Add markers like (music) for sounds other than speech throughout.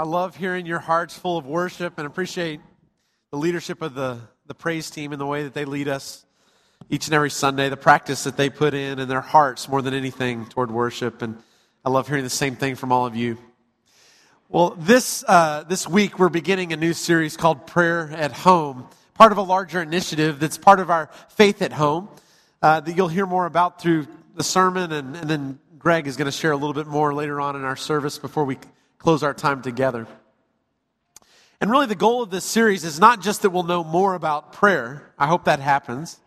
I love hearing your hearts full of worship and appreciate the leadership of the, the praise team and the way that they lead us each and every Sunday, the practice that they put in and their hearts more than anything toward worship. And I love hearing the same thing from all of you. Well, this, uh, this week we're beginning a new series called Prayer at Home, part of a larger initiative that's part of our Faith at Home uh, that you'll hear more about through the sermon. And, and then Greg is going to share a little bit more later on in our service before we close our time together. And really, the goal of this series is not just that we'll know more about prayer. I hope that happens.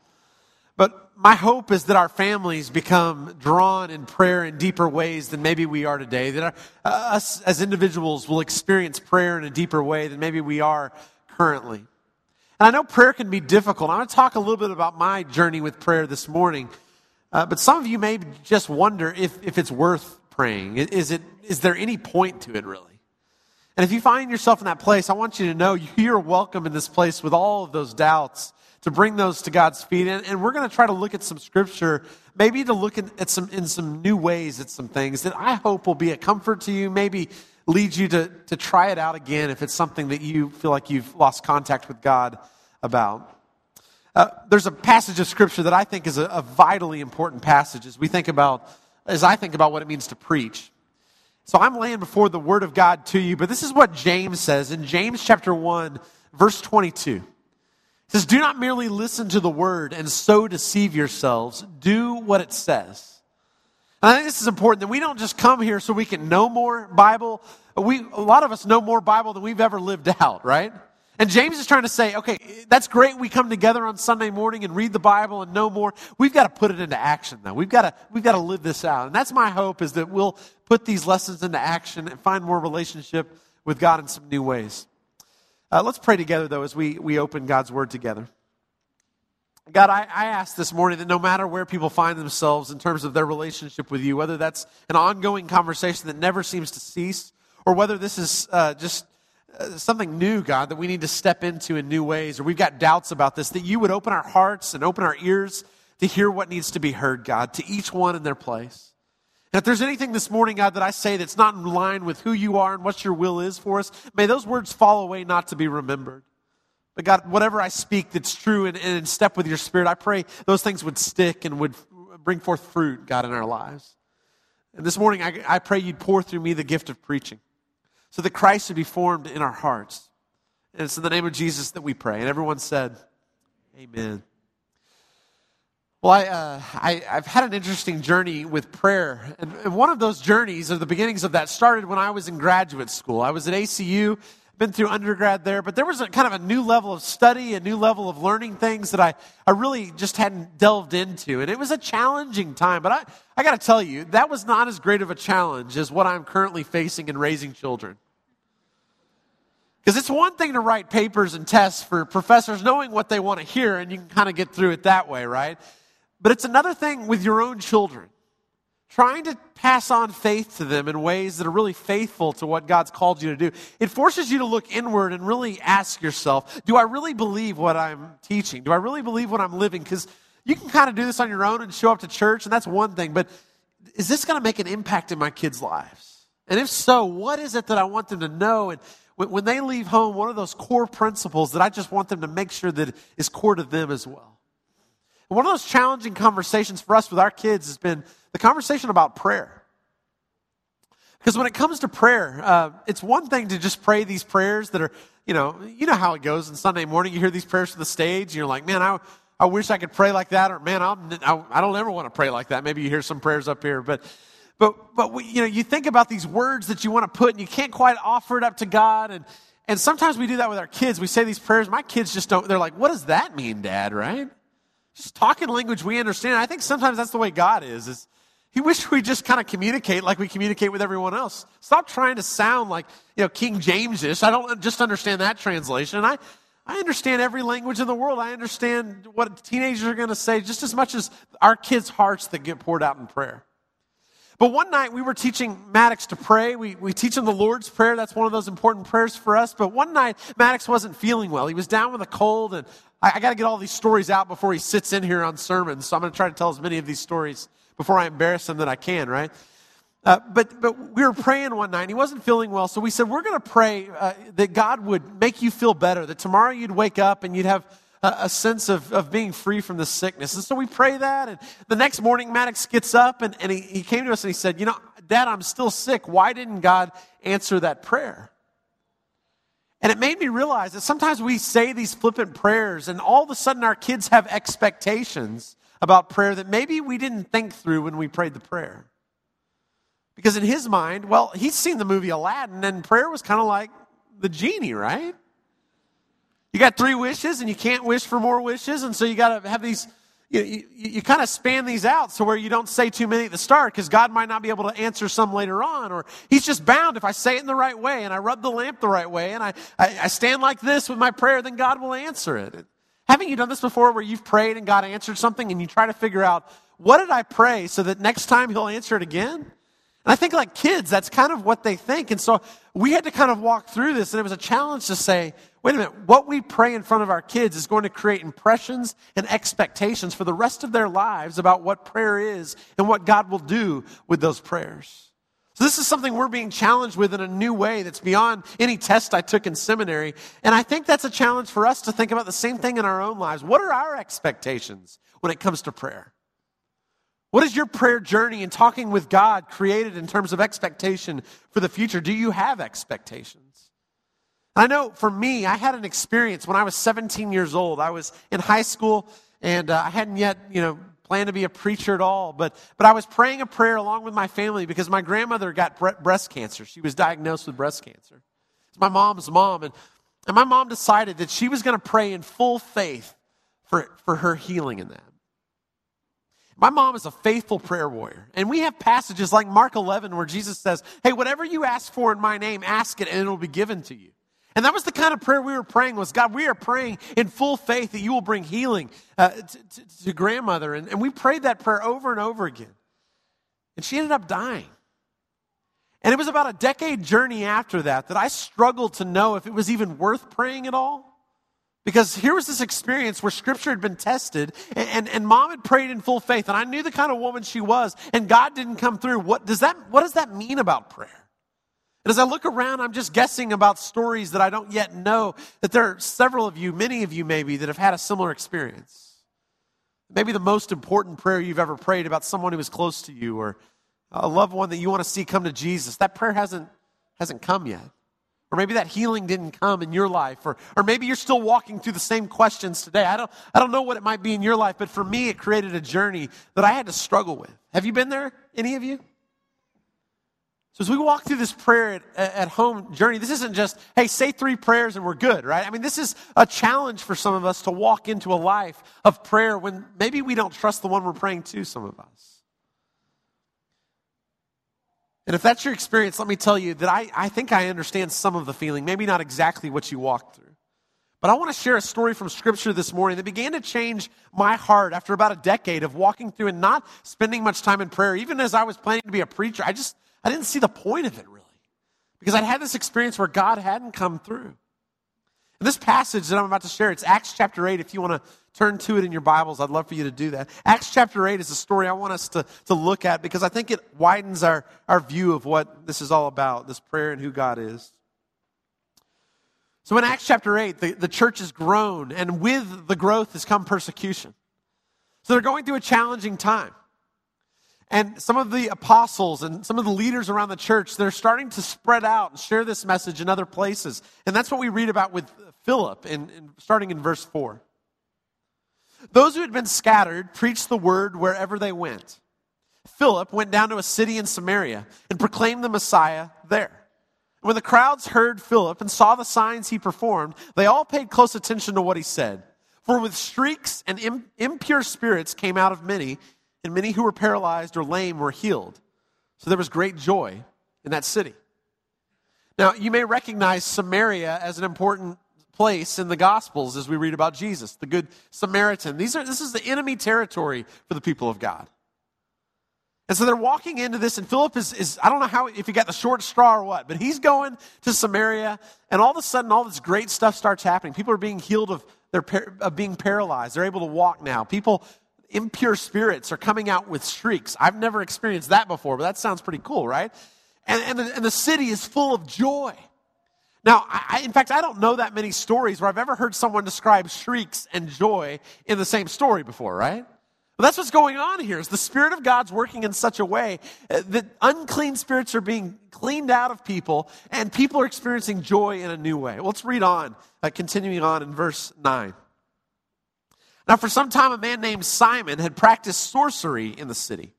But my hope is that our families become drawn in prayer in deeper ways than maybe we are today. That our, uh, us as individuals will experience prayer in a deeper way than maybe we are currently. And I know prayer can be difficult. I'm going to talk a little bit about my journey with prayer this morning. Uh, but some of you may just wonder if, if it's worth praying. Is, it, is there any point to it, really? And if you find yourself in that place, I want you to know (laughs) you're welcome in this place with all of those doubts to bring those to God's feet. And, and we're going to try to look at some scripture, maybe to look at, at, some, in some new ways at some things that I hope will be a comfort to you, maybe lead you to, to try it out again if it's something that you feel like you've lost contact with God about. Uh, there's a passage of scripture that I think is a, a vitally important passage as we think about, as I think about what it means to preach. So I'm laying before the word of God to you, but this is what James says in James chapter 1, verse 22. It says, Do not merely listen to the word and so deceive yourselves. Do what it says. And I think this is important that we don't just come here so we can know more Bible. We, a lot of us know more Bible than we've ever lived out, right? And James is trying to say, okay, that's great. We come together on Sunday morning and read the Bible and know more. We've got to put it into action though. We've got to, we've got to live this out. And that's my hope is that we'll put these lessons into action and find more relationship with God in some new ways. Uh, let's pray together though as we, we open God's word together. God, I, I ask this morning that no matter where people find themselves in terms of their relationship with you, whether that's an ongoing conversation that never seems to cease, or whether this is uh, just uh, something new, God, that we need to step into in new ways, or we've got doubts about this, that you would open our hearts and open our ears to hear what needs to be heard, God, to each one in their place. And if there's anything this morning, God, that I say that's not in line with who you are and what your will is for us, may those words fall away not to be remembered. But God, whatever I speak that's true and, and in step with your spirit, I pray those things would stick and would bring forth fruit, God, in our lives. And this morning, I, I pray you'd pour through me the gift of preaching so that Christ would be formed in our hearts. And it's in the name of Jesus that we pray. And everyone said, Amen. Well, I, uh, I, have had an interesting journey with prayer. And, and one of those journeys, or the beginnings of that, started when I was in graduate school. I was at ACU been through undergrad there, but there was a kind of a new level of study, a new level of learning things that I, I really just hadn't delved into. And it was a challenging time, but I, I got to tell you, that was not as great of a challenge as what I'm currently facing in raising children. Because it's one thing to write papers and tests for professors knowing what they want to hear, and you can kind of get through it that way, right? But it's another thing with your own children trying to pass on faith to them in ways that are really faithful to what God's called you to do. It forces you to look inward and really ask yourself, do I really believe what I'm teaching? Do I really believe what I'm living? Because you can kind of do this on your own and show up to church, and that's one thing, but is this going to make an impact in my kids' lives? And if so, what is it that I want them to know? And when they leave home, one of those core principles that I just want them to make sure that is core to them as well? One of those challenging conversations for us with our kids has been the conversation about prayer. Because when it comes to prayer, uh, it's one thing to just pray these prayers that are, you know, you know how it goes. On Sunday morning, you hear these prayers from the stage, and you're like, man, I, I wish I could pray like that, or man, I, I don't ever want to pray like that. Maybe you hear some prayers up here, but, but, but we, you know, you think about these words that you want to put, and you can't quite offer it up to God, and and sometimes we do that with our kids. We say these prayers. My kids just don't. They're like, "What does that mean, Dad?" Right? Just talking language we understand. I think sometimes that's the way God is. Is he wish we just kind of communicate like we communicate with everyone else. Stop trying to sound like, you know, King James-ish. I don't just understand that translation. I, I understand every language in the world. I understand what teenagers are going to say just as much as our kids' hearts that get poured out in prayer. But one night we were teaching Maddox to pray. We, we teach him the Lord's Prayer. That's one of those important prayers for us. But one night Maddox wasn't feeling well. He was down with a cold, and I, I got to get all these stories out before he sits in here on sermons. So I'm going to try to tell as many of these stories before I embarrass him that I can, right? Uh, but, but we were praying one night. He wasn't feeling well, so we said, We're going to pray uh, that God would make you feel better, that tomorrow you'd wake up and you'd have a, sense of, of being free from the sickness. And so we pray that. And the next morning, Maddox gets up and, and he, he came to us and he said, You know, Dad, I'm still sick. Why didn't God answer that prayer? And it made me realize that sometimes we say these flippant prayers, and all of a sudden our kids have expectations about prayer that maybe we didn't think through when we prayed the prayer. Because in his mind, well, he's seen the movie Aladdin, and prayer was kind of like the genie, right? You got three wishes, and you can't wish for more wishes, and so you got to have these. You, you, you kind of span these out so where you don't say too many at the start because God might not be able to answer some later on, or He's just bound if I say it in the right way and I rub the lamp the right way and I, I, I stand like this with my prayer, then God will answer it. Haven't you done this before where you've prayed and God answered something and you try to figure out, what did I pray so that next time He'll answer it again? I think like kids, that's kind of what they think. And so we had to kind of walk through this, and it was a challenge to say, wait a minute, what we pray in front of our kids is going to create impressions and expectations for the rest of their lives about what prayer is and what God will do with those prayers. So this is something we're being challenged with in a new way that's beyond any test I took in seminary. And I think that's a challenge for us to think about the same thing in our own lives. What are our expectations when it comes to prayer? What is your prayer journey and talking with God created in terms of expectation for the future? Do you have expectations? I know for me, I had an experience when I was 17 years old. I was in high school and uh, I hadn't yet, you know, planned to be a preacher at all, but, but I was praying a prayer along with my family because my grandmother got breast cancer. She was diagnosed with breast cancer. It's my mom's mom. And, and my mom decided that she was going to pray in full faith for, for her healing in that. My mom is a faithful prayer warrior. And we have passages like Mark 11 where Jesus says, Hey, whatever you ask for in my name, ask it and it will be given to you. And that was the kind of prayer we were praying was, God, we are praying in full faith that you will bring healing uh, to, to, to, grandmother. And, and we prayed that prayer over and over again. And she ended up dying. And it was about a decade journey after that that I struggled to know if it was even worth praying at all. Because here was this experience where scripture had been tested and, and, and, mom had prayed in full faith and I knew the kind of woman she was and God didn't come through. What does that, what does that mean about prayer? And as I look around, I'm just guessing about stories that I don't yet know that there are several of you, many of you maybe, that have had a similar experience. Maybe the most important prayer you've ever prayed about someone who is close to you or a loved one that you want to see come to Jesus. That prayer hasn't, hasn't come yet. Or maybe that healing didn't come in your life. Or, or maybe you're still walking through the same questions today. I don't, I don't know what it might be in your life, but for me, it created a journey that I had to struggle with. Have you been there, any of you? So as we walk through this prayer at, at, home journey, this isn't just, hey, say three prayers and we're good, right? I mean, this is a challenge for some of us to walk into a life of prayer when maybe we don't trust the one we're praying to, some of us. And if that's your experience, let me tell you that I, I think I understand some of the feeling, maybe not exactly what you walked through. But I want to share a story from Scripture this morning that began to change my heart after about a decade of walking through and not spending much time in prayer. Even as I was planning to be a preacher, I just I didn't see the point of it really. Because I'd had this experience where God hadn't come through. And this passage that I'm about to share, it's Acts chapter 8. If you want to turn to it in your Bibles, I'd love for you to do that. Acts chapter 8 is a story I want us to, to look at because I think it widens our, our view of what this is all about, this prayer and who God is. So in Acts chapter 8, the, the church has grown, and with the growth has come persecution. So they're going through a challenging time. And some of the apostles and some of the leaders around the church, they're starting to spread out and share this message in other places. And that's what we read about with Philip, in, in, starting in verse 4. Those who had been scattered preached the word wherever they went. Philip went down to a city in Samaria and proclaimed the Messiah there. When the crowds heard Philip and saw the signs he performed, they all paid close attention to what he said. For with shrieks and impure spirits came out of many, and many who were paralyzed or lame were healed. So there was great joy in that city. Now, you may recognize Samaria as an important place in the Gospels as we read about Jesus, the Good Samaritan. These are, this is the enemy territory for the people of God. And so they're walking into this, and Philip is, is, I don't know how, if he got the short straw or what, but he's going to Samaria, and all of a sudden, all this great stuff starts happening. People are being healed of, their, of being paralyzed. They're able to walk now. People impure spirits are coming out with shrieks. I've never experienced that before, but that sounds pretty cool, right? And, and, the, and the city is full of joy. Now, I, in fact, I don't know that many stories where I've ever heard someone describe shrieks and joy in the same story before, right? Well, that's what's going on here is the Spirit of God's working in such a way uh, that unclean spirits are being cleaned out of people and people are experiencing joy in a new way. Well, let's read on, uh, continuing on in verse 9. Now, for some time, a man named Simon had practiced sorcery in the city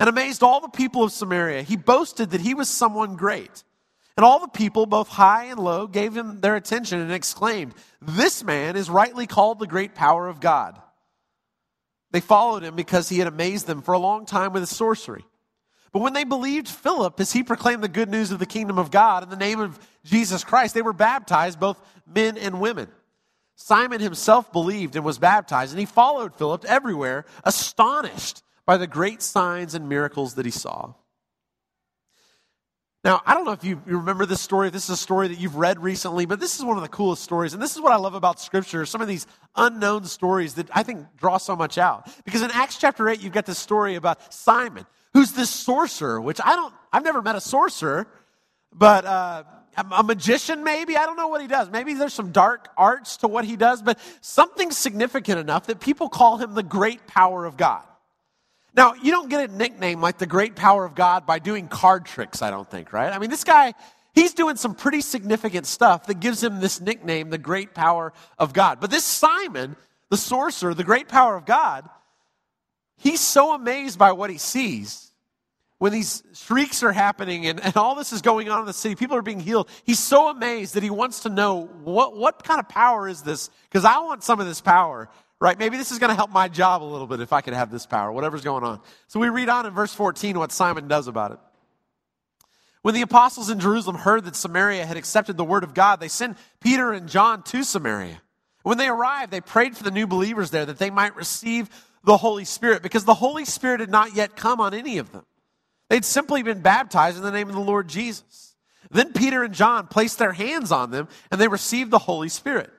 and amazed all the people of Samaria. He boasted that he was someone great. And all the people, both high and low, gave him their attention and exclaimed, This man is rightly called the great power of God. They followed him because he had amazed them for a long time with his sorcery. But when they believed Philip as he proclaimed the good news of the kingdom of God in the name of Jesus Christ, they were baptized, both men and women. Simon himself believed and was baptized, and he followed Philip everywhere, astonished by the great signs and miracles that he saw. Now, I don't know if you remember this story. This is a story that you've read recently, but this is one of the coolest stories. And this is what I love about Scripture some of these unknown stories that I think draw so much out. Because in Acts chapter 8, you've got this story about Simon, who's this sorcerer, which I don't, I've never met a sorcerer, but uh, a magician maybe. I don't know what he does. Maybe there's some dark arts to what he does, but something significant enough that people call him the great power of God. Now, you don't get a nickname like the great power of God by doing card tricks, I don't think, right? I mean, this guy, he's doing some pretty significant stuff that gives him this nickname, the great power of God. But this Simon, the sorcerer, the great power of God, he's so amazed by what he sees when these shrieks are happening and, and all this is going on in the city, people are being healed. He's so amazed that he wants to know what, what kind of power is this? Because I want some of this power right? Maybe this is going to help my job a little bit if I could have this power, whatever's going on. So we read on in verse 14 what Simon does about it. When the apostles in Jerusalem heard that Samaria had accepted the word of God, they sent Peter and John to Samaria. When they arrived, they prayed for the new believers there that they might receive the Holy Spirit because the Holy Spirit had not yet come on any of them. They'd simply been baptized in the name of the Lord Jesus. Then Peter and John placed their hands on them and they received the Holy Spirit.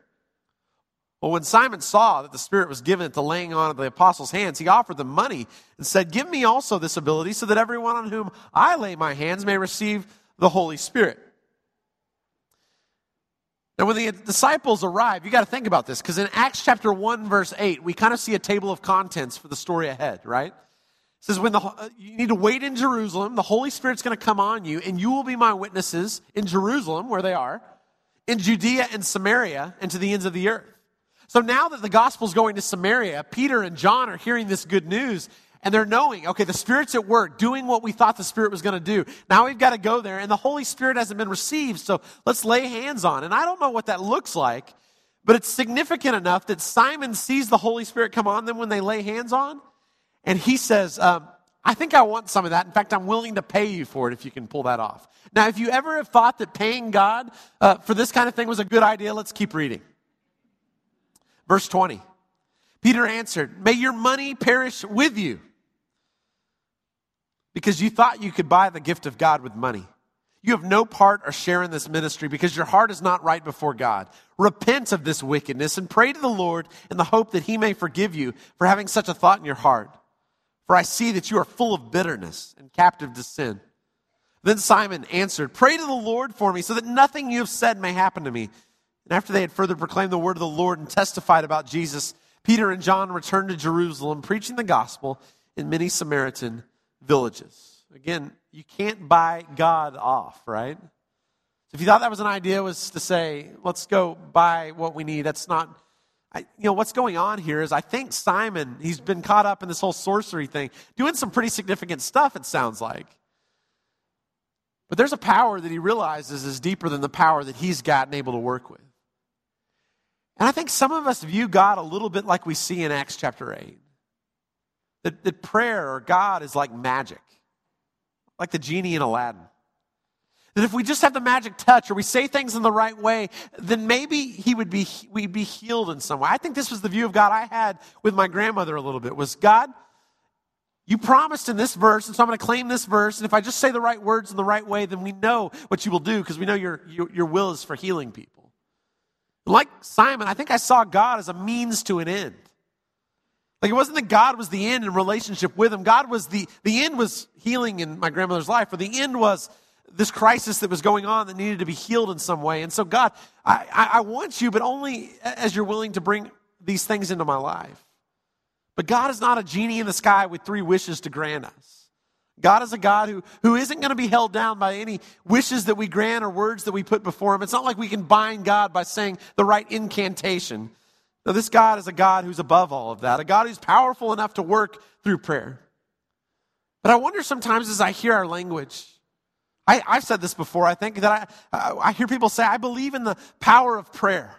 Well, when Simon saw that the Spirit was given at the laying on of the apostles' hands, he offered them money and said, Give me also this ability so that everyone on whom I lay my hands may receive the Holy Spirit. Now, when the disciples arrive, you got to think about this because in Acts chapter 1, verse 8, we kind of see a table of contents for the story ahead, right? It says, when the, uh, you need to wait in Jerusalem, the Holy Spirit's going to come on you, and you will be my witnesses in Jerusalem, where they are, in Judea and Samaria, and to the ends of the earth. So now that the gospel's going to Samaria, Peter and John are hearing this good news and they're knowing, okay, the Spirit's at work, doing what we thought the Spirit was going to do. Now we've got to go there, and the Holy Spirit hasn't been received, so let's lay hands on. And I don't know what that looks like, but it's significant enough that Simon sees the Holy Spirit come on them when they lay hands on, and he says, um, I think I want some of that. In fact, I'm willing to pay you for it if you can pull that off. Now, if you ever have thought that paying God uh, for this kind of thing was a good idea, let's keep reading. Verse 20 Peter answered, May your money perish with you because you thought you could buy the gift of God with money. You have no part or share in this ministry because your heart is not right before God. Repent of this wickedness and pray to the Lord in the hope that he may forgive you for having such a thought in your heart. For I see that you are full of bitterness and captive to sin. Then Simon answered, Pray to the Lord for me so that nothing you have said may happen to me. And after they had further proclaimed the word of the Lord and testified about Jesus, Peter and John returned to Jerusalem, preaching the gospel in many Samaritan villages. Again, you can't buy God off, right? So If you thought that was an idea, was to say, let's go buy what we need. That's not, I, you know, what's going on here is I think Simon, he's been caught up in this whole sorcery thing, doing some pretty significant stuff, it sounds like. But there's a power that he realizes is deeper than the power that he's gotten able to work with. And I think some of us view God a little bit like we see in Acts chapter 8. That, that prayer or God is like magic, like the genie in Aladdin. That if we just have the magic touch or we say things in the right way, then maybe he would be, we'd be healed in some way. I think this was the view of God I had with my grandmother a little bit was God, you promised in this verse, and so I'm going to claim this verse, and if I just say the right words in the right way, then we know what you will do because we know your, your, your will is for healing people. Like Simon, I think I saw God as a means to an end. Like it wasn't that God was the end in relationship with him. God was the, the end was healing in my grandmother's life, or the end was this crisis that was going on that needed to be healed in some way. And so, God, I, I, I want you, but only as you're willing to bring these things into my life. But God is not a genie in the sky with three wishes to grant us. God is a God who, who isn't going to be held down by any wishes that we grant or words that we put before him. It's not like we can bind God by saying the right incantation. Now, this God is a God who's above all of that, a God who's powerful enough to work through prayer. But I wonder sometimes as I hear our language, I, have said this before, I think that I, I hear people say, I believe in the power of prayer.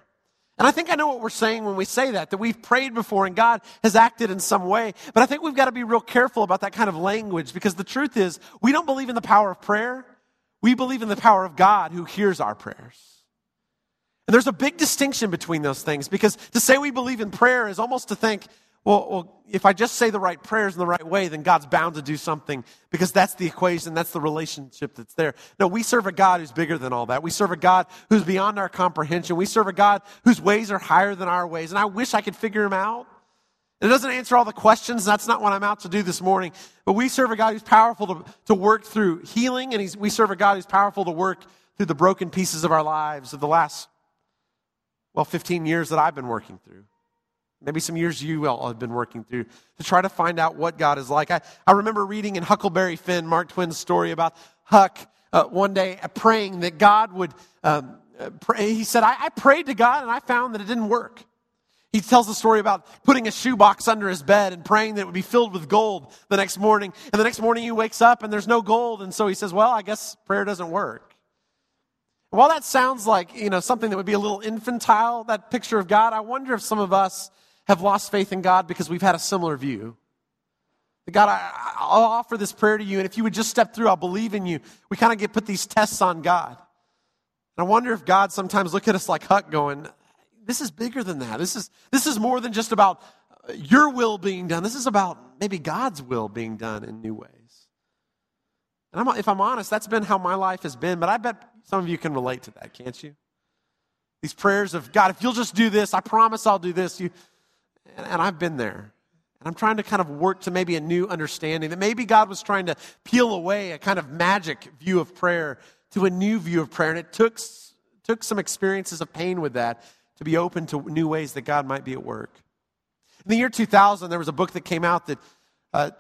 And I think I know what we're saying when we say that, that we've prayed before and God has acted in some way. But I think we've got to be real careful about that kind of language because the truth is, we don't believe in the power of prayer. We believe in the power of God who hears our prayers. And there's a big distinction between those things because to say we believe in prayer is almost to think, well, well, if I just say the right prayers in the right way, then God's bound to do something because that's the equation, that's the relationship that's there. No, we serve a God who's bigger than all that. We serve a God who's beyond our comprehension. We serve a God whose ways are higher than our ways. And I wish I could figure him out. It doesn't answer all the questions. That's not what I'm out to do this morning. But we serve a God who's powerful to, to work through healing, and we serve a God who's powerful to work through the broken pieces of our lives of the last well, 15 years that I've been working through. Maybe some years you all have been working through to try to find out what God is like. I, I remember reading in Huckleberry Finn, Mark Twain's story about Huck uh, one day uh, praying that God would, um, uh, pray. he said, I, I prayed to God and I found that it didn't work. He tells the story about putting a shoebox under his bed and praying that it would be filled with gold the next morning. And the next morning he wakes up and there's no gold. And so he says, Well, I guess prayer doesn't work. While that sounds like, you know, something that would be a little infantile, that picture of God, I wonder if some of us have lost faith in God because we've had a similar view. God, I, will offer this prayer to you, and if you would just step through, I'll believe in you. We kind of get put these tests on God. And I wonder if God sometimes look at us like Huck going, this is bigger than that. This is, this is more than just about uh, your will being done. This is about maybe God's will being done in new ways. And I'm, if I'm honest, that's been how my life has been, but I bet some of you can relate to that, can't you? These prayers of, God, if you'll just do this, I promise I'll do this. You, and, I've been there. And I'm trying to kind of work to maybe a new understanding that maybe God was trying to peel away a kind of magic view of prayer to a new view of prayer. And it took, took some experiences of pain with that to be open to new ways that God might be at work. In the year 2000, there was a book that came out that uh,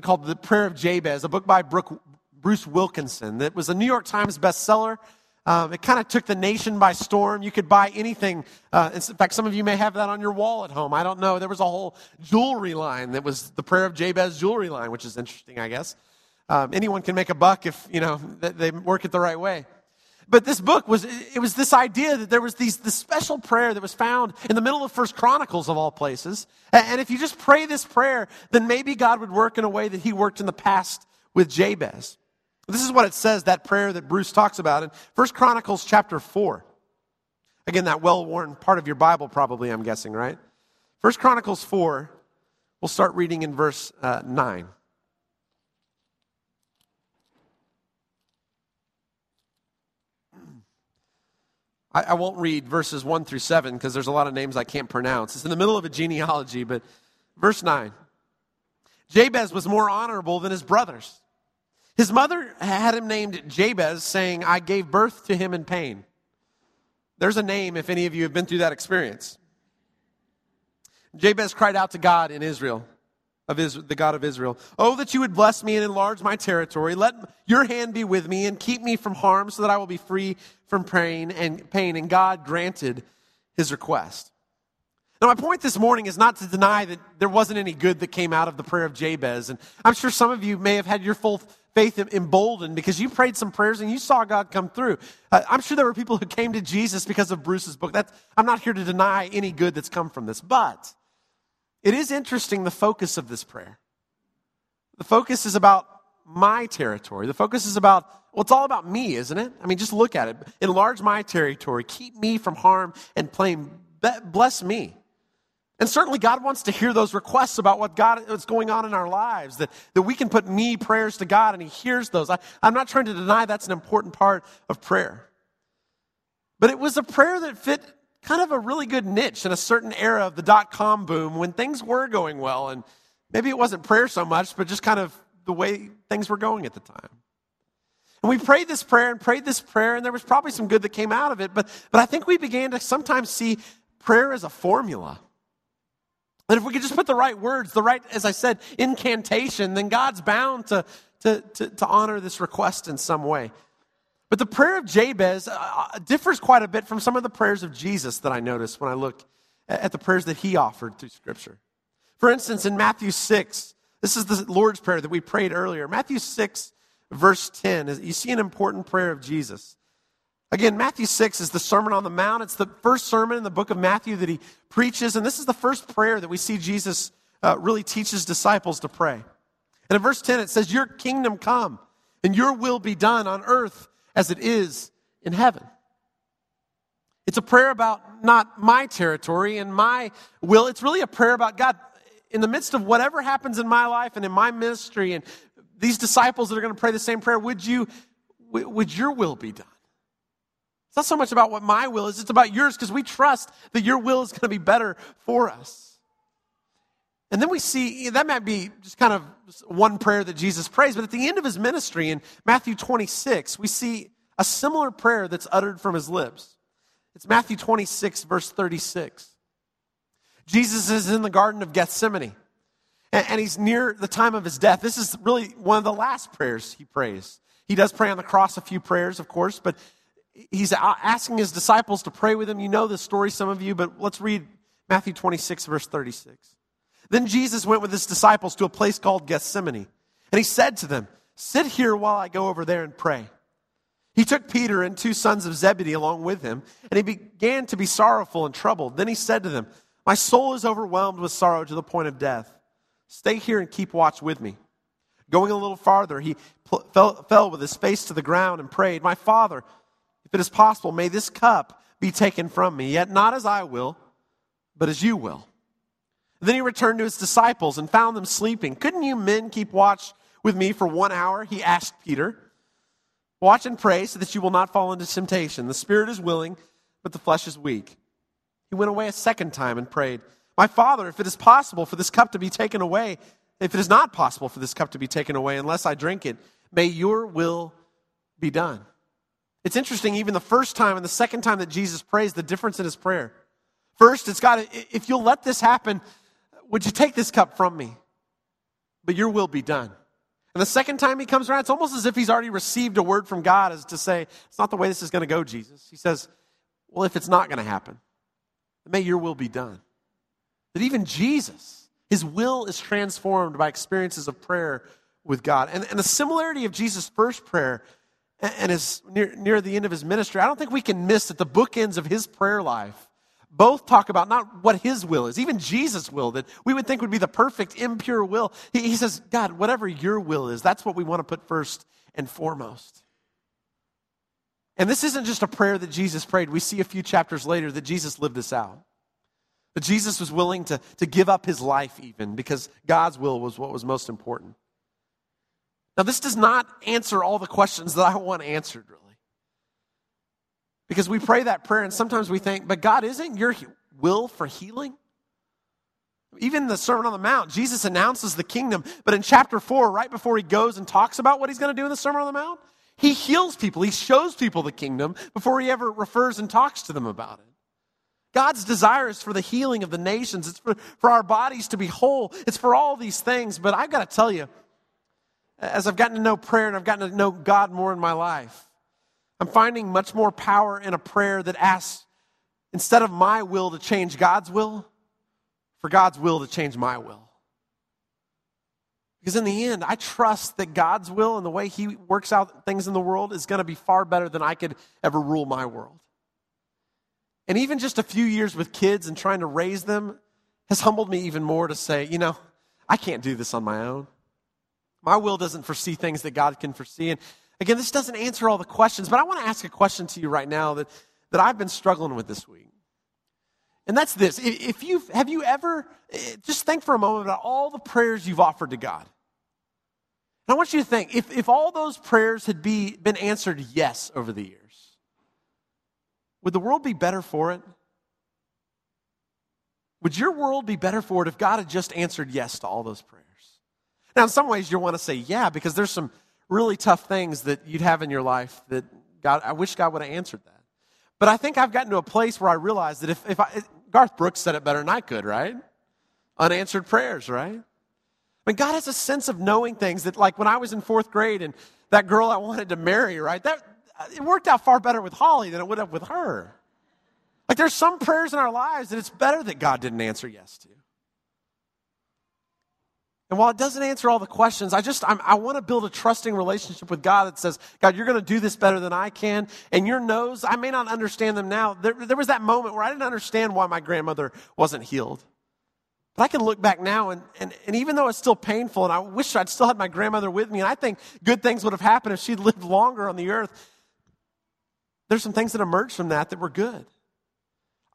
called The Prayer of Jabez, a book by Brooke, Bruce Wilkinson that was a New York Times bestseller. Um, it kind of took the nation by storm. You could buy anything. Uh, in fact, some of you may have that on your wall at home. I don't know. There was a whole jewelry line that was the Prayer of Jabez jewelry line, which is interesting, I guess. Um, anyone can make a buck if you know they work it the right way. But this book was it was this idea that there was these this special prayer that was found in the middle of First Chronicles of all places. And if you just pray this prayer, then maybe God would work in a way that He worked in the past with Jabez. This is what it says, that prayer that Bruce talks about in 1 Chronicles chapter 4. Again, that well worn part of your Bible, probably, I'm guessing, right? 1 Chronicles 4, we'll start reading in verse uh, 9. I, I won't read verses 1 through 7 because there's a lot of names I can't pronounce. It's in the middle of a genealogy, but verse 9. Jabez was more honorable than his brothers his mother had him named Jabez, saying, I gave birth to him in pain. There's a name if any of you have been through that experience. Jabez cried out to God in Israel, of Israel, the God of Israel, Oh, that you would bless me and enlarge my territory. Let your hand be with me and keep me from harm so that I will be free from pain and pain. And God granted his request. Now, my point this morning is not to deny that there wasn't any good that came out of the prayer of Jabez. And I'm sure some of you may have had your full faith emboldened because you prayed some prayers and you saw God come through. Uh, I'm sure there were people who came to Jesus because of Bruce's book. That's, I'm not here to deny any good that's come from this, but it is interesting the focus of this prayer. The focus is about my territory. The focus is about, well, it's all about me, isn't it? I mean, just look at it. Enlarge my territory. Keep me from harm and plain. Bless me. And certainly God wants to hear those requests about what God what's going on in our lives, that, that we can put me prayers to God and He hears those. I, I'm not trying to deny that's an important part of prayer. But it was a prayer that fit kind of a really good niche in a certain era of the dot com boom when things were going well. And maybe it wasn't prayer so much, but just kind of the way things were going at the time. And we prayed this prayer and prayed this prayer, and there was probably some good that came out of it. But, but I think we began to sometimes see prayer as a formula. That if we could just put the right words, the right, as I said, incantation, then God's bound to, to, to, to honor this request in some way. But the prayer of Jabez uh, uh differs quite a bit from some of the prayers of Jesus that I noticed when I looked at the prayers that he offered through Scripture. For instance, in Matthew 6, this is the Lord's Prayer that we prayed earlier. Matthew 6, verse 10, you see an important prayer of Jesus. Again, Matthew 6 is the Sermon on the Mount. It's the first sermon in the book of Matthew that he preaches, and this is the first prayer that we see Jesus uh, really teach his disciples to pray. And in verse 10, it says, Your kingdom come, and your will be done on earth as it is in heaven. It's a prayer about not my territory and my will. It's really a prayer about God. In the midst of whatever happens in my life and in my ministry and these disciples that are going to pray the same prayer, would you, would your will be done? It's not so much about what my will is, it's about yours because we trust that your will is going to be better for us. And then we see that might be just kind of one prayer that Jesus prays, but at the end of his ministry in Matthew 26, we see a similar prayer that's uttered from his lips. It's Matthew 26, verse 36. Jesus is in the Garden of Gethsemane, and he's near the time of his death. This is really one of the last prayers he prays. He does pray on the cross a few prayers, of course, but he's asking his disciples to pray with him. You know this story, some of you, but let's read Matthew 26, verse 36. Then Jesus went with his disciples to a place called Gethsemane, and he said to them, Sit here while I go over there and pray. He took Peter and two sons of Zebedee along with him, and he began to be sorrowful and troubled. Then he said to them, My soul is overwhelmed with sorrow to the point of death. Stay here and keep watch with me. Going a little farther, he fell, fell with his face to the ground and prayed, My father, if it is possible, may this cup be taken from me, yet not as I will, but as you will. then he returned to his disciples and found them sleeping. Couldn't you men keep watch with me for one hour? He asked Peter. Watch and pray so that you will not fall into temptation. The spirit is willing, but the flesh is weak. He went away a second time and prayed, My Father, if it is possible for this cup to be taken away, if it is not possible for this cup to be taken away unless I drink it, may your will be done. It's interesting, even the first time and the second time that Jesus prays, the difference in his prayer. First, it's God, if you'll let this happen, would you take this cup from me? But your will be done. And the second time he comes around, it's almost as if he's already received a word from God as to say, it's not the way this is going to go, Jesus. He says, well, if it's not going to happen, may your will be done. That even Jesus, his will is transformed by experiences of prayer with God. And, and the similarity of Jesus' first prayer and is near, near the end of his ministry, I don't think we can miss that the bookends of his prayer life both talk about not what his will is, even Jesus' will, that we would think would be the perfect, impure will. He, he says, God, whatever your will is, that's what we want to put first and foremost. And this isn't just a prayer that Jesus prayed. We see a few chapters later that Jesus lived this out. That Jesus was willing to, to give up his life, even because God's will was what was most important. Now, this does not answer all the questions that I want answered, really. Because we pray that prayer and sometimes we think, but God, isn't your will for healing? Even the Sermon on the Mount, Jesus announces the kingdom, but in chapter 4, right before he goes and talks about what he's going to do in the Sermon on the Mount, he heals people. He shows people the kingdom before he ever refers and talks to them about it. God's desire is for the healing of the nations. It's for, for our bodies to be whole. It's for all these things. But I've got to tell you, as I've gotten to know prayer and I've gotten to know God more in my life, I'm finding much more power in a prayer that asks, instead of my will to change God's will, for God's will to change my will. Because in the end, I trust that God's will and the way He works out things in the world is going to be far better than I could ever rule my world. And even just a few years with kids and trying to raise them has humbled me even more to say, you know, I can't do this on my own. My will doesn't foresee things that God can foresee. And again, this doesn't answer all the questions, but I want to ask a question to you right now that, that I've been struggling with this week. And that's this. If you have you ever eh, just think for a moment about all the prayers you've offered to God. And I want you to think if, if all those prayers had be, been answered yes over the years, would the world be better for it? Would your world be better for it if God had just answered yes to all those prayers? Now, in some ways, you'll want to say yeah, because there's some really tough things that you'd have in your life that God, I wish God would have answered that. But I think I've gotten to a place where I realize that if, if I, Garth Brooks said it better than I could, right? Unanswered prayers, right? I mean, God has a sense of knowing things that, like when I was in fourth grade and that girl I wanted to marry, right? That it worked out far better with Holly than it would have with her. Like there's some prayers in our lives that it's better that God didn't answer yes to. And while it doesn't answer all the questions, I just I'm, i want to build a trusting relationship with God that says, God, you're going to do this better than I can. And your no's, I may not understand them now. There, there was that moment where I didn't understand why my grandmother wasn't healed. But I can look back now, and, and, and even though it's still painful, and I wish I'd still had my grandmother with me, and I think good things would have happened if she'd lived longer on the earth, there's some things that emerged from that that were good.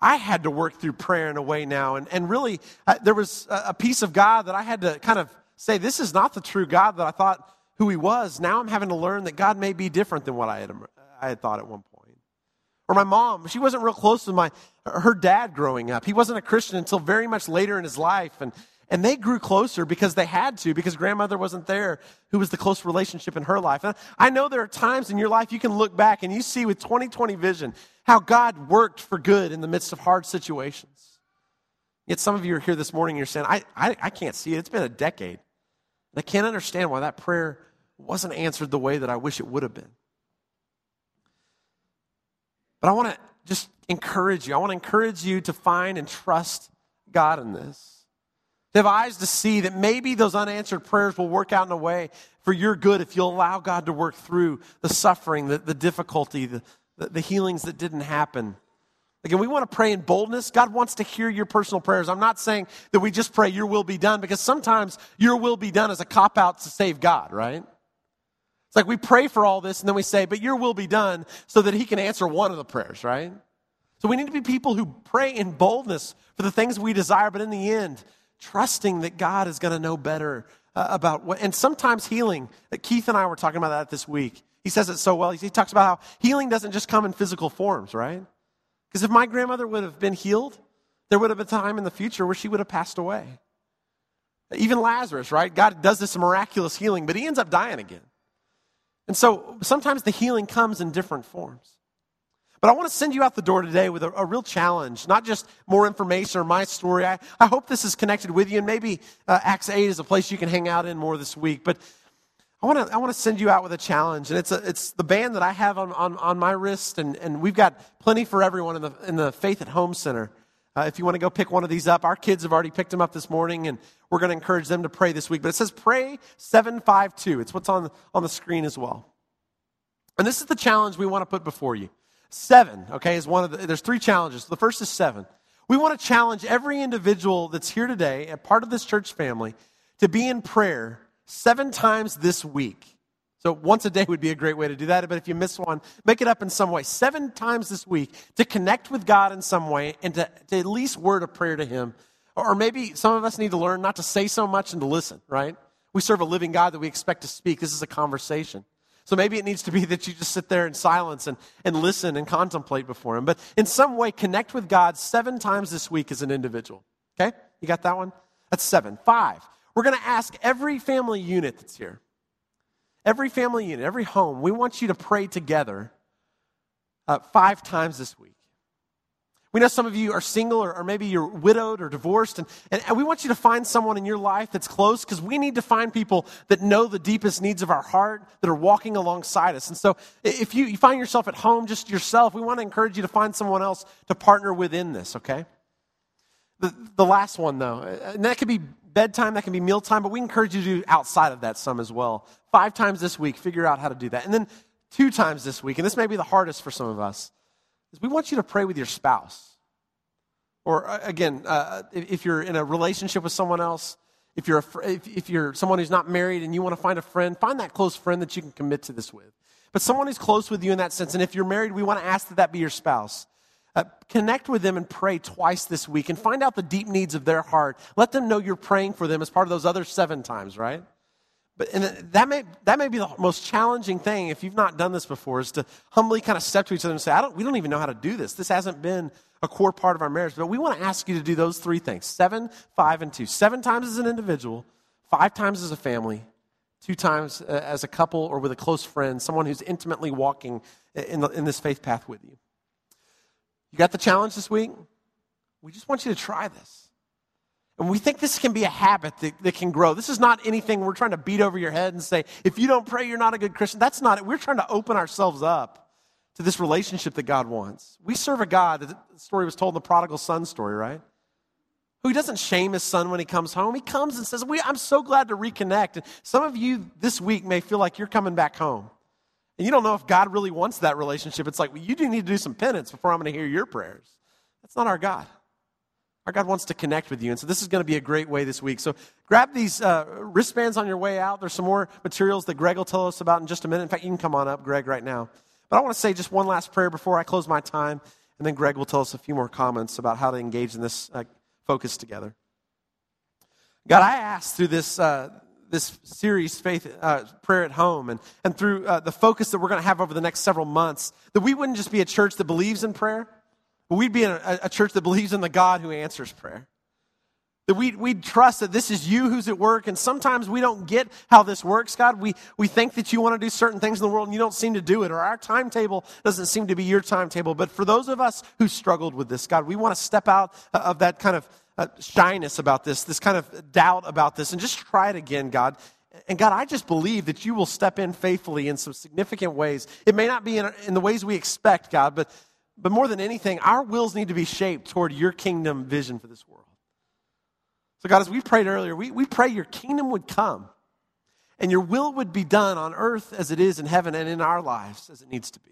I had to work through prayer in a way now. And, and really, uh, there was a, a piece of God that I had to kind of say, this is not the true God that I thought who he was. Now I'm having to learn that God may be different than what I had, I had thought at one point. Or my mom, she wasn't real close to my, her dad growing up. He wasn't a Christian until very much later in his life. And, and they grew closer because they had to, because grandmother wasn't there, who was the close relationship in her life. And I know there are times in your life you can look back and you see with 2020 vision how God worked for good in the midst of hard situations. Yet some of you are here this morning, and you're saying, I, I, I can't see it. It's been a decade. And I can't understand why that prayer wasn't answered the way that I wish it would have been. But I want to just encourage you. I want to encourage you to find and trust God in this to have eyes to see that maybe those unanswered prayers will work out in a way for your good if you'll allow God to work through the suffering, the, the difficulty, the, the, the healings that didn't happen. Again, we want to pray in boldness. God wants to hear your personal prayers. I'm not saying that we just pray, Your will be done, because sometimes your will be done is a cop out to save God, right? It's like we pray for all this and then we say, But your will be done so that He can answer one of the prayers, right? So we need to be people who pray in boldness for the things we desire, but in the end, trusting that God is going to know better uh, about what, and sometimes healing. Uh, Keith and I were talking about that this week. He says it so well. He talks about how healing doesn't just come in physical forms, right? Because if my grandmother would have been healed, there would have been a time in the future where she would have passed away. Even Lazarus, right? God does this miraculous healing, but he ends up dying again. And so sometimes the healing comes in different forms. But I want to send you out the door today with a, a, real challenge, not just more information or my story. I, I hope this is connected with you, and maybe uh, Acts 8 is a place you can hang out in more this week. But I want to, I want to send you out with a challenge, and it's, a, it's the band that I have on, on, on my wrist, and, and we've got plenty for everyone in the, in the Faith at Home Center. Uh, if you want to go pick one of these up, our kids have already picked them up this morning, and we're going to encourage them to pray this week. But it says pray 752. It's what's on, on the screen as well. And this is the challenge we want to put before you. Seven, okay, is one of the, there's three challenges. The first is seven. We want to challenge every individual that's here today, a part of this church family, to be in prayer seven times this week. So once a day would be a great way to do that, but if you miss one, make it up in some way. Seven times this week to connect with God in some way and to, to at least word a prayer to Him. Or maybe some of us need to learn not to say so much and to listen, right? We serve a living God that we expect to speak. This is a conversation. So maybe it needs to be (laughs) that you just sit there in silence and, and listen and contemplate before Him. But in some way, connect with God seven times this week as an individual. Okay? You got that one? That's seven. Five. We're going to ask every family unit that's here, every family unit, every home, we want you to pray together uh, five times this week. We know some of you are single or, or maybe you're widowed or divorced, and, and, and we want you to find someone in your life that's close because we need to find people that know the deepest needs of our heart that are walking alongside us. And so if you, you find yourself at home just yourself, we want to encourage you to find someone else to partner within this, okay? The, the last one, though, uh, and that could be bedtime, that can be mealtime, but we encourage you to do outside of that some as well. Five times this week, figure out how to do that. And then two times this week, and this may be the hardest for some of us is we want you to pray with your spouse. Or uh, again, uh, if you're in a relationship with someone else, if you're, a, if you're someone who's not married and you want to find a friend, find that close friend that you can commit to this with. But someone who's close with you in that sense. And if you're married, we want to ask that that be your spouse. Uh, connect with them and pray twice this week and find out the deep needs of their heart. Let them know you're praying for them as part of those other seven times, right? But and that may that may be the most challenging thing if you've not done this before is to humbly kind of step to each other and say, I don't we don't even know how to do this. This hasn't been a core part of our marriage. But we want to ask you to do those three things seven, five, and two. Seven times as an individual, five times as a family, two times uh, as a couple or with a close friend, someone who's intimately walking in, the, in this faith path with you. You got the challenge this week? We just want you to try this. And we think this can be a habit that, that can grow. This is not anything we're trying to beat over your head and say, if you don't pray, you're not a good Christian. That's not it. We're trying to open ourselves up to this relationship that God wants. We serve a God, the story was told in the prodigal son story, right? Who doesn't shame his son when he comes home. He comes and says, I'm so glad to reconnect. And some of you this week may feel like you're coming back home. And you don't know if God really wants that relationship. It's like, well, you do need to do some penance before I'm going to hear your prayers. That's not our God. Our God wants to connect with you. And so this is going to be a great way this week. So grab these uh, wristbands on your way out. There's some more materials that Greg will tell us about in just a minute. In fact, you can come on up, Greg, right now. But I want to say just one last prayer before I close my time. And then Greg will tell us a few more comments about how to engage in this uh, focus together. God, I ask through this, uh, this series, Faith uh, Prayer at Home, and, and through uh, the focus that we're going to have over the next several months, that we wouldn't just be a church that believes in prayer, but we'd be a, a church that believes in the God who answers prayer. That we we trust that this is you who's at work, and sometimes we don't get how this works, God. We, we think that you want to do certain things in the world and you don't seem to do it, or our timetable doesn't seem to be your timetable. But for those of us who struggled with this, God, we want to step out of that kind of uh, shyness about this, this kind of doubt about this, and just try it again, God. And God, I just believe that you will step in faithfully in some significant ways. It may not be in, in the ways we expect, God, but but more than anything, our wills need to be shaped toward your kingdom vision for this world. So, God, as we prayed earlier, we, we pray your kingdom would come and your will would be done on earth as it is in heaven and in our lives as it needs to be.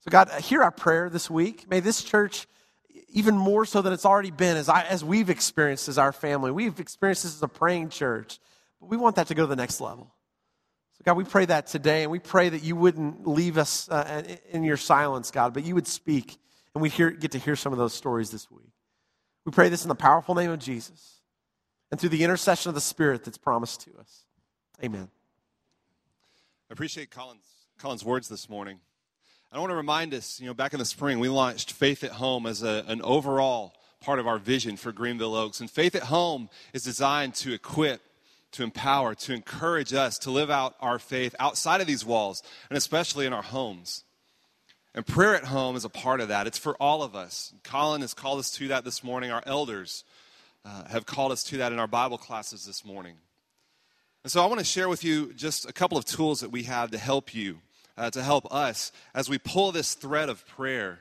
So, God, uh, hear our prayer this week. May this church, even more so than it's already been, as, I, as we've experienced as our family, we've experienced this as a praying church, but we want that to go to the next level. So, God, we pray that today, and we pray that you wouldn't leave us uh, in your silence, God, but you would speak, and we hear, get to hear some of those stories this week. We pray this in the powerful name of Jesus and through the intercession of the Spirit that's promised to us. Amen. I appreciate Colin's, Colin's words this morning. I want to remind us, you know, back in the spring, we launched Faith at Home as a, an overall part of our vision for Greenville Oaks. And Faith at Home is designed to equip to empower, to encourage us to live out our faith outside of these walls, and especially in our homes. And prayer at home is a part of that. It's for all of us. Colin has called us to that this morning. Our elders uh, have called us to that in our Bible classes this morning. And so I want to share with you just a couple of tools that we have to help you, uh, to help us as we pull this thread of prayer